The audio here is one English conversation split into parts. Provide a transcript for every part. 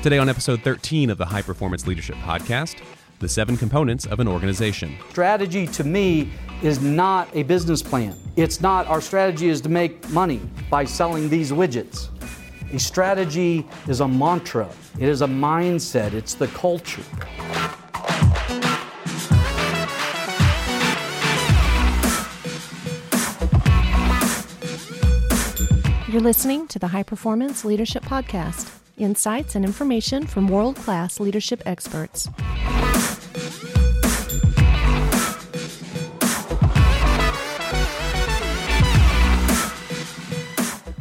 Today, on episode 13 of the High Performance Leadership Podcast, the seven components of an organization. Strategy to me is not a business plan. It's not our strategy is to make money by selling these widgets. A strategy is a mantra, it is a mindset, it's the culture. You're listening to the High Performance Leadership Podcast insights and information from world class leadership experts.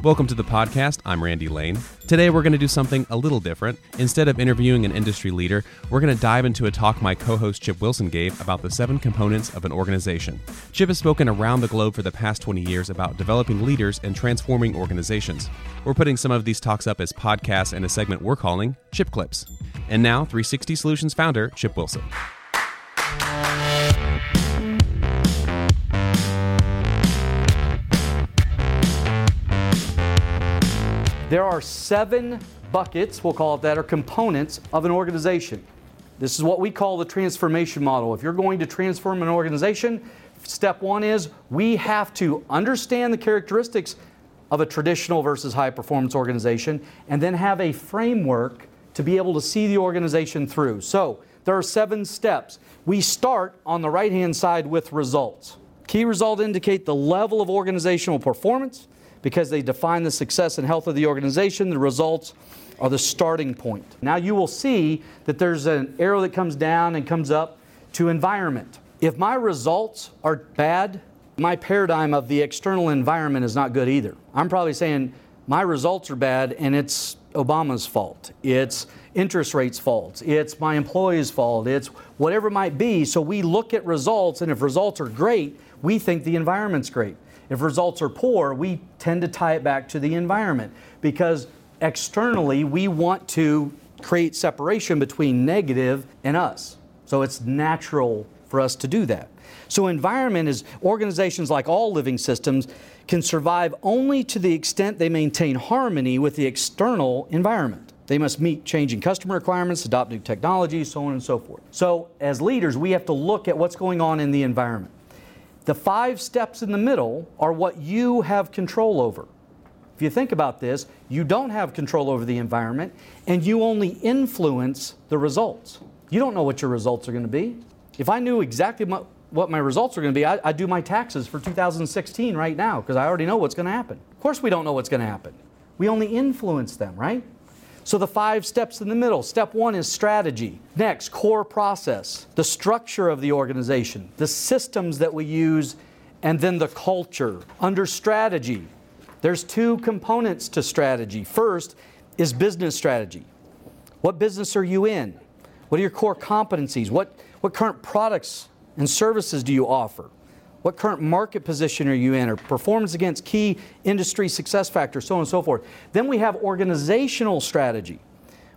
Welcome to the podcast. I'm Randy Lane. Today we're going to do something a little different. Instead of interviewing an industry leader, we're going to dive into a talk my co host Chip Wilson gave about the seven components of an organization. Chip has spoken around the globe for the past 20 years about developing leaders and transforming organizations. We're putting some of these talks up as podcasts in a segment we're calling Chip Clips. And now, 360 Solutions founder Chip Wilson. There are seven buckets, we'll call it that, or components of an organization. This is what we call the transformation model. If you're going to transform an organization, step one is we have to understand the characteristics of a traditional versus high performance organization and then have a framework to be able to see the organization through. So there are seven steps. We start on the right hand side with results. Key results indicate the level of organizational performance because they define the success and health of the organization. The results are the starting point. Now you will see that there's an arrow that comes down and comes up to environment. If my results are bad, my paradigm of the external environment is not good either. I'm probably saying my results are bad and it's Obama's fault. It's interest rates' fault. It's my employees' fault. It's whatever it might be. So we look at results, and if results are great, we think the environment's great. If results are poor, we tend to tie it back to the environment because externally we want to create separation between negative and us. So it's natural for us to do that. So, environment is organizations like all living systems can survive only to the extent they maintain harmony with the external environment. They must meet changing customer requirements, adopt new technologies, so on and so forth. So, as leaders, we have to look at what's going on in the environment. The five steps in the middle are what you have control over. If you think about this, you don't have control over the environment and you only influence the results. You don't know what your results are going to be. If I knew exactly what my results are going to be, I, would do my taxes for 2016 right now because I already know what's going to happen. Of course, we don't know what's going to happen. We only influence them, right? So the five steps in the middle. Step one is strategy. Next, core process, the structure of the organization, the systems that we use, and then the culture. Under strategy, there's two components to strategy. First is business strategy. What business are you in? What are your core competencies? What, what current products and services do you offer? What current market position are you in, or performance against key industry success factors, so on and so forth. Then we have organizational strategy.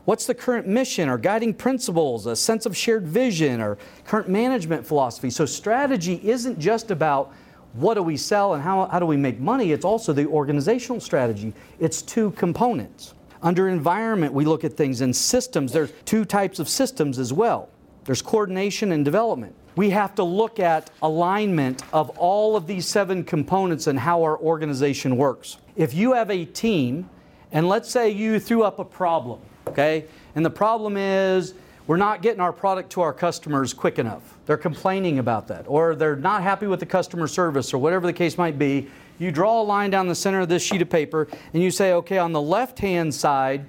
What's the current mission or guiding principles, a sense of shared vision, or current management philosophy? So, strategy isn't just about what do we sell and how, how do we make money, it's also the organizational strategy. It's two components. Under environment, we look at things in systems. There's two types of systems as well there's coordination and development we have to look at alignment of all of these seven components and how our organization works. If you have a team, and let's say you threw up a problem, okay, and the problem is we're not getting our product to our customers quick enough. They're complaining about that, or they're not happy with the customer service, or whatever the case might be. You draw a line down the center of this sheet of paper and you say, okay, on the left hand side,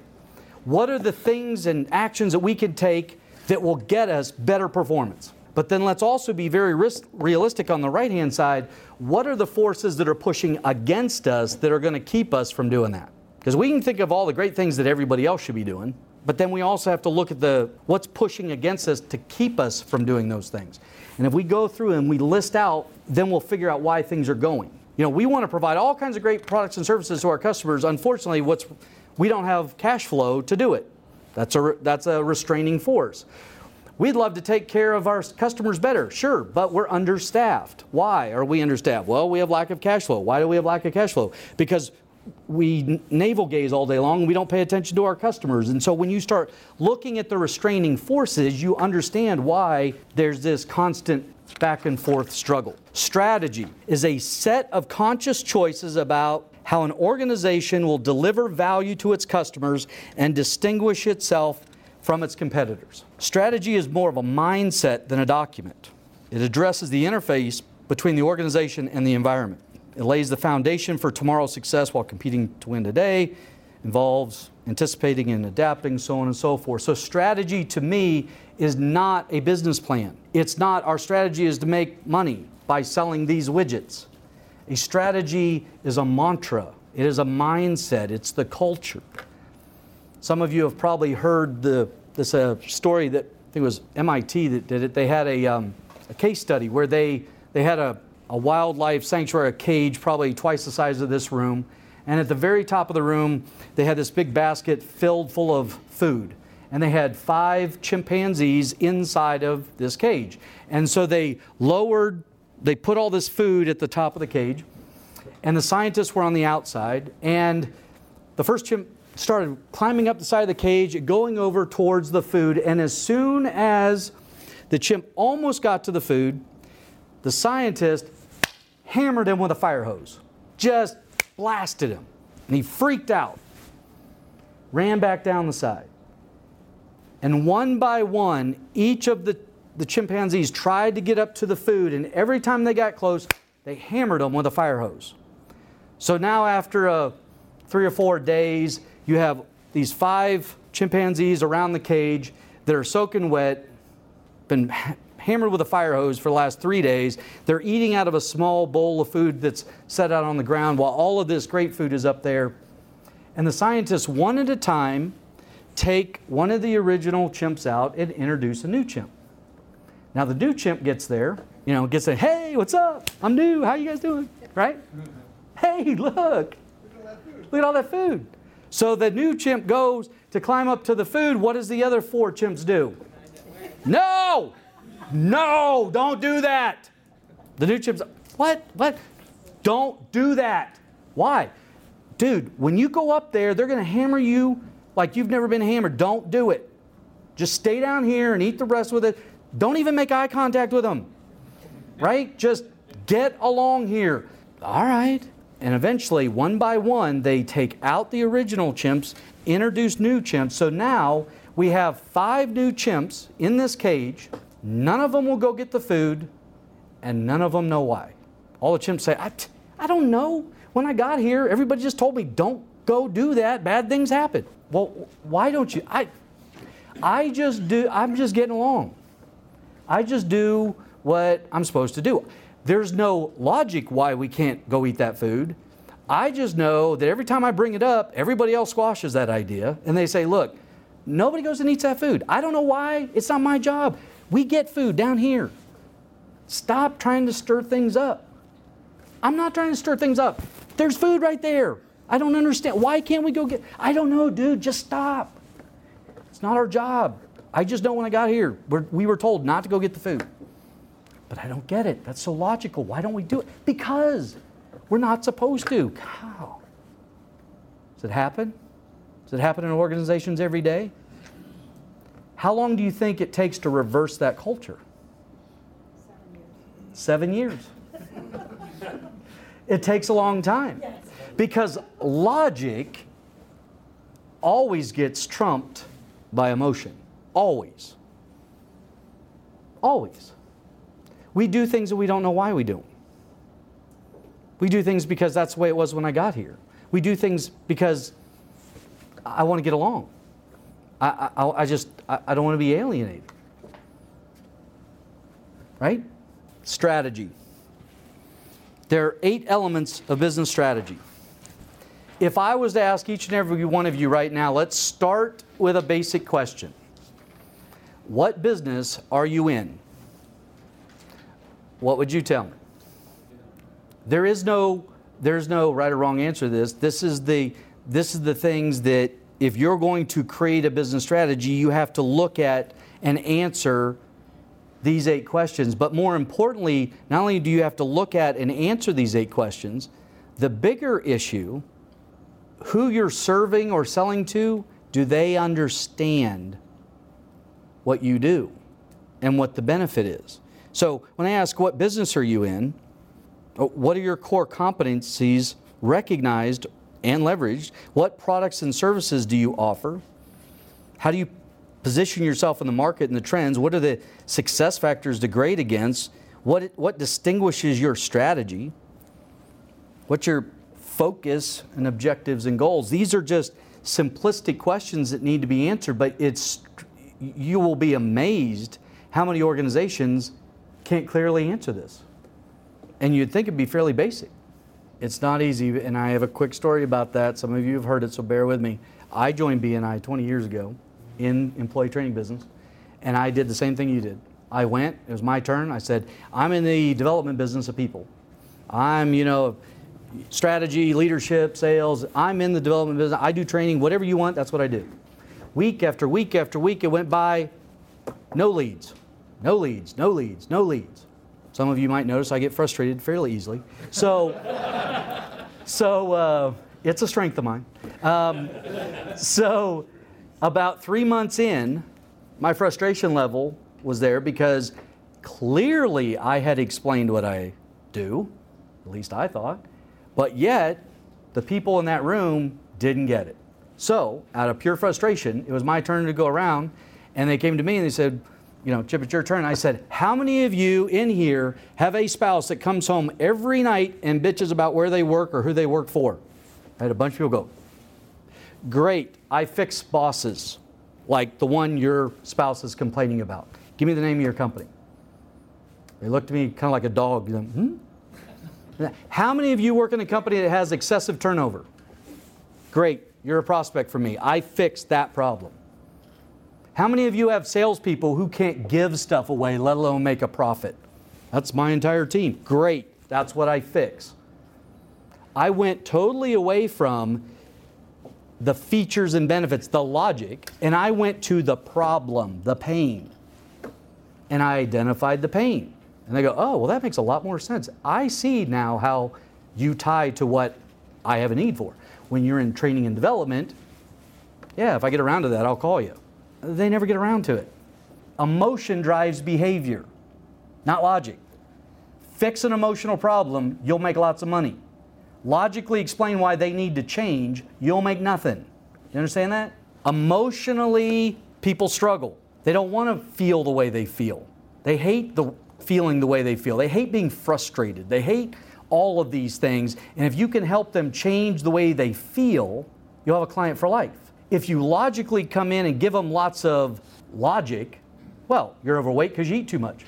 what are the things and actions that we can take that will get us better performance? But then let's also be very realistic on the right hand side. What are the forces that are pushing against us that are going to keep us from doing that? Because we can think of all the great things that everybody else should be doing, but then we also have to look at the what's pushing against us to keep us from doing those things. And if we go through and we list out, then we'll figure out why things are going. You know, we want to provide all kinds of great products and services to our customers. Unfortunately, what's we don't have cash flow to do it. That's a that's a restraining force. We'd love to take care of our customers better, sure, but we're understaffed. Why are we understaffed? Well, we have lack of cash flow. Why do we have lack of cash flow? Because we navel gaze all day long we don't pay attention to our customers. And so when you start looking at the restraining forces, you understand why there's this constant back and forth struggle. Strategy is a set of conscious choices about how an organization will deliver value to its customers and distinguish itself from its competitors. Strategy is more of a mindset than a document. It addresses the interface between the organization and the environment. It lays the foundation for tomorrow's success while competing to win today, involves anticipating and adapting, so on and so forth. So, strategy to me is not a business plan. It's not our strategy is to make money by selling these widgets. A strategy is a mantra, it is a mindset, it's the culture. Some of you have probably heard the, this uh, story that I think it was MIT that did it. They had a, um, a case study where they, they had a, a wildlife sanctuary, a cage probably twice the size of this room. And at the very top of the room, they had this big basket filled full of food. And they had five chimpanzees inside of this cage. And so they lowered, they put all this food at the top of the cage. And the scientists were on the outside. And the first chimp started climbing up the side of the cage, going over towards the food. And as soon as the chimp almost got to the food, the scientist hammered him with a fire hose, just blasted him. And he freaked out, ran back down the side. And one by one, each of the, the chimpanzees tried to get up to the food, and every time they got close, they hammered them with a fire hose. So now, after uh, three or four days, you have these five chimpanzees around the cage that are soaking wet, been hammered with a fire hose for the last three days. They're eating out of a small bowl of food that's set out on the ground while all of this great food is up there. And the scientists, one at a time, take one of the original chimps out and introduce a new chimp. Now the new chimp gets there, you know, gets a hey, what's up? I'm new. How you guys doing? Right? Hey, look. Look at all that food. So the new chimp goes to climb up to the food. What does the other four chimps do? No! No, don't do that. The new chimp's, what? What? Don't do that. Why? Dude, when you go up there, they're going to hammer you like you've never been hammered. Don't do it. Just stay down here and eat the rest with it. Don't even make eye contact with them. Right? Just get along here. All right. And eventually, one by one, they take out the original chimps, introduce new chimps. So now we have five new chimps in this cage None of them will go get the food, and none of them know why. All the chimps say, I, I don't know. When I got here, everybody just told me, don't go do that. Bad things happen. Well, why don't you? I, I just do, I'm just getting along. I just do what I'm supposed to do. There's no logic why we can't go eat that food. I just know that every time I bring it up, everybody else squashes that idea and they say, look, nobody goes and eats that food. I don't know why. It's not my job. We get food down here. Stop trying to stir things up. I'm not trying to stir things up. There's food right there. I don't understand. Why can't we go get? I don't know, dude. Just stop. It's not our job. I just know when I got here, we're, we were told not to go get the food. But I don't get it. That's so logical. Why don't we do it? Because we're not supposed to. How? Does it happen? Does it happen in organizations every day? How long do you think it takes to reverse that culture? Seven years. Seven years. it takes a long time. Yes. Because logic always gets trumped by emotion. Always. Always. We do things that we don't know why we do. We do things because that's the way it was when I got here. We do things because I want to get along. I, I, I just, I, I don't want to be alienated. Right? Strategy. There are eight elements of business strategy. If I was to ask each and every one of you right now, let's start with a basic question What business are you in? What would you tell me? There is no, there's no right or wrong answer to this. This is the, this is the things that if you're going to create a business strategy, you have to look at and answer these eight questions. But more importantly, not only do you have to look at and answer these eight questions, the bigger issue who you're serving or selling to, do they understand what you do and what the benefit is? So when I ask, what business are you in? Uh, what are your core competencies recognized and leveraged? What products and services do you offer? How do you position yourself in the market and the trends? What are the success factors to grade against? What, what distinguishes your strategy? What's your focus and objectives and goals? These are just simplistic questions that need to be answered, but it's you will be amazed how many organizations can't clearly answer this. And you'd think it'd be fairly basic. It's not easy, and I have a quick story about that. Some of you have heard it, so bear with me. I joined BNI 20 years ago in employee training business, and I did the same thing you did. I went, it was my turn. I said, I'm in the development business of people. I'm, you know, strategy, leadership, sales. I'm in the development business. I do training, whatever you want, that's what I do. Week after week after week, it went by, no leads, no leads, no leads, no leads. Some of you might notice I get frustrated fairly easily. So, so uh, it's a strength of mine. Um, so, about three months in, my frustration level was there because clearly I had explained what I do, at least I thought, but yet the people in that room didn't get it. So, out of pure frustration, it was my turn to go around, and they came to me and they said, you know, Chip, it's your turn. I said, How many of you in here have a spouse that comes home every night and bitches about where they work or who they work for? I had a bunch of people go, Great, I fix bosses like the one your spouse is complaining about. Give me the name of your company. They looked at me kind of like a dog. Hmm? How many of you work in a company that has excessive turnover? Great, you're a prospect for me. I fixed that problem. How many of you have salespeople who can't give stuff away, let alone make a profit? That's my entire team. Great, that's what I fix. I went totally away from the features and benefits, the logic, and I went to the problem, the pain. And I identified the pain. And they go, oh, well, that makes a lot more sense. I see now how you tie to what I have a need for. When you're in training and development, yeah, if I get around to that, I'll call you. They never get around to it. Emotion drives behavior, not logic. Fix an emotional problem, you'll make lots of money logically explain why they need to change, you'll make nothing. You understand that? Emotionally, people struggle. They don't want to feel the way they feel. They hate the feeling the way they feel. They hate being frustrated. They hate all of these things. And if you can help them change the way they feel, you'll have a client for life. If you logically come in and give them lots of logic, well, you're overweight because you eat too much.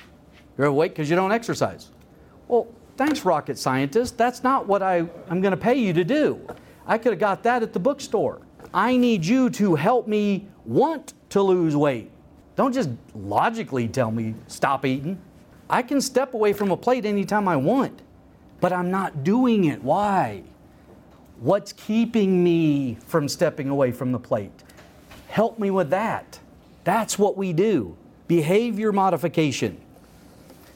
You're overweight because you don't exercise. Well, Thanks, rocket scientist. That's not what I, I'm going to pay you to do. I could have got that at the bookstore. I need you to help me want to lose weight. Don't just logically tell me stop eating. I can step away from a plate anytime I want, but I'm not doing it. Why? What's keeping me from stepping away from the plate? Help me with that. That's what we do behavior modification.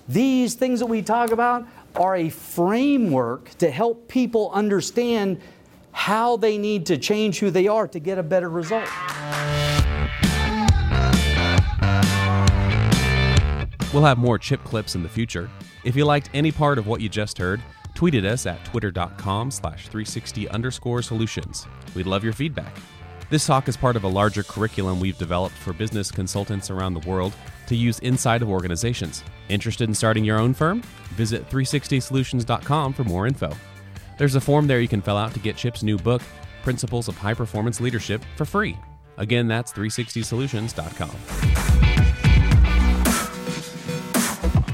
These things that we talk about are a framework to help people understand how they need to change who they are to get a better result. We'll have more chip clips in the future. If you liked any part of what you just heard, tweet at us at twitter.com slash 360 underscore solutions. We'd love your feedback. This talk is part of a larger curriculum we've developed for business consultants around the world to use inside of organizations. Interested in starting your own firm? Visit 360solutions.com for more info. There's a form there you can fill out to get Chip's new book, Principles of High Performance Leadership, for free. Again, that's 360solutions.com.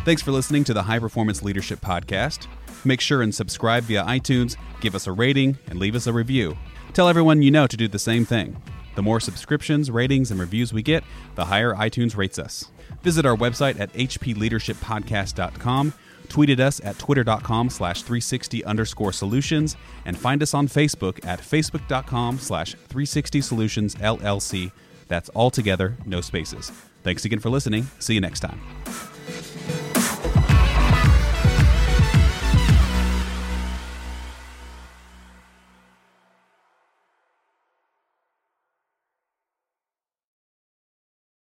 Thanks for listening to the High Performance Leadership Podcast. Make sure and subscribe via iTunes, give us a rating, and leave us a review. Tell everyone you know to do the same thing. The more subscriptions, ratings, and reviews we get, the higher iTunes rates us. Visit our website at hpleadershippodcast.com, tweet at us at twitter.com slash 360 underscore solutions, and find us on Facebook at facebook.com slash 360 solutions LLC. That's all together, no spaces. Thanks again for listening. See you next time.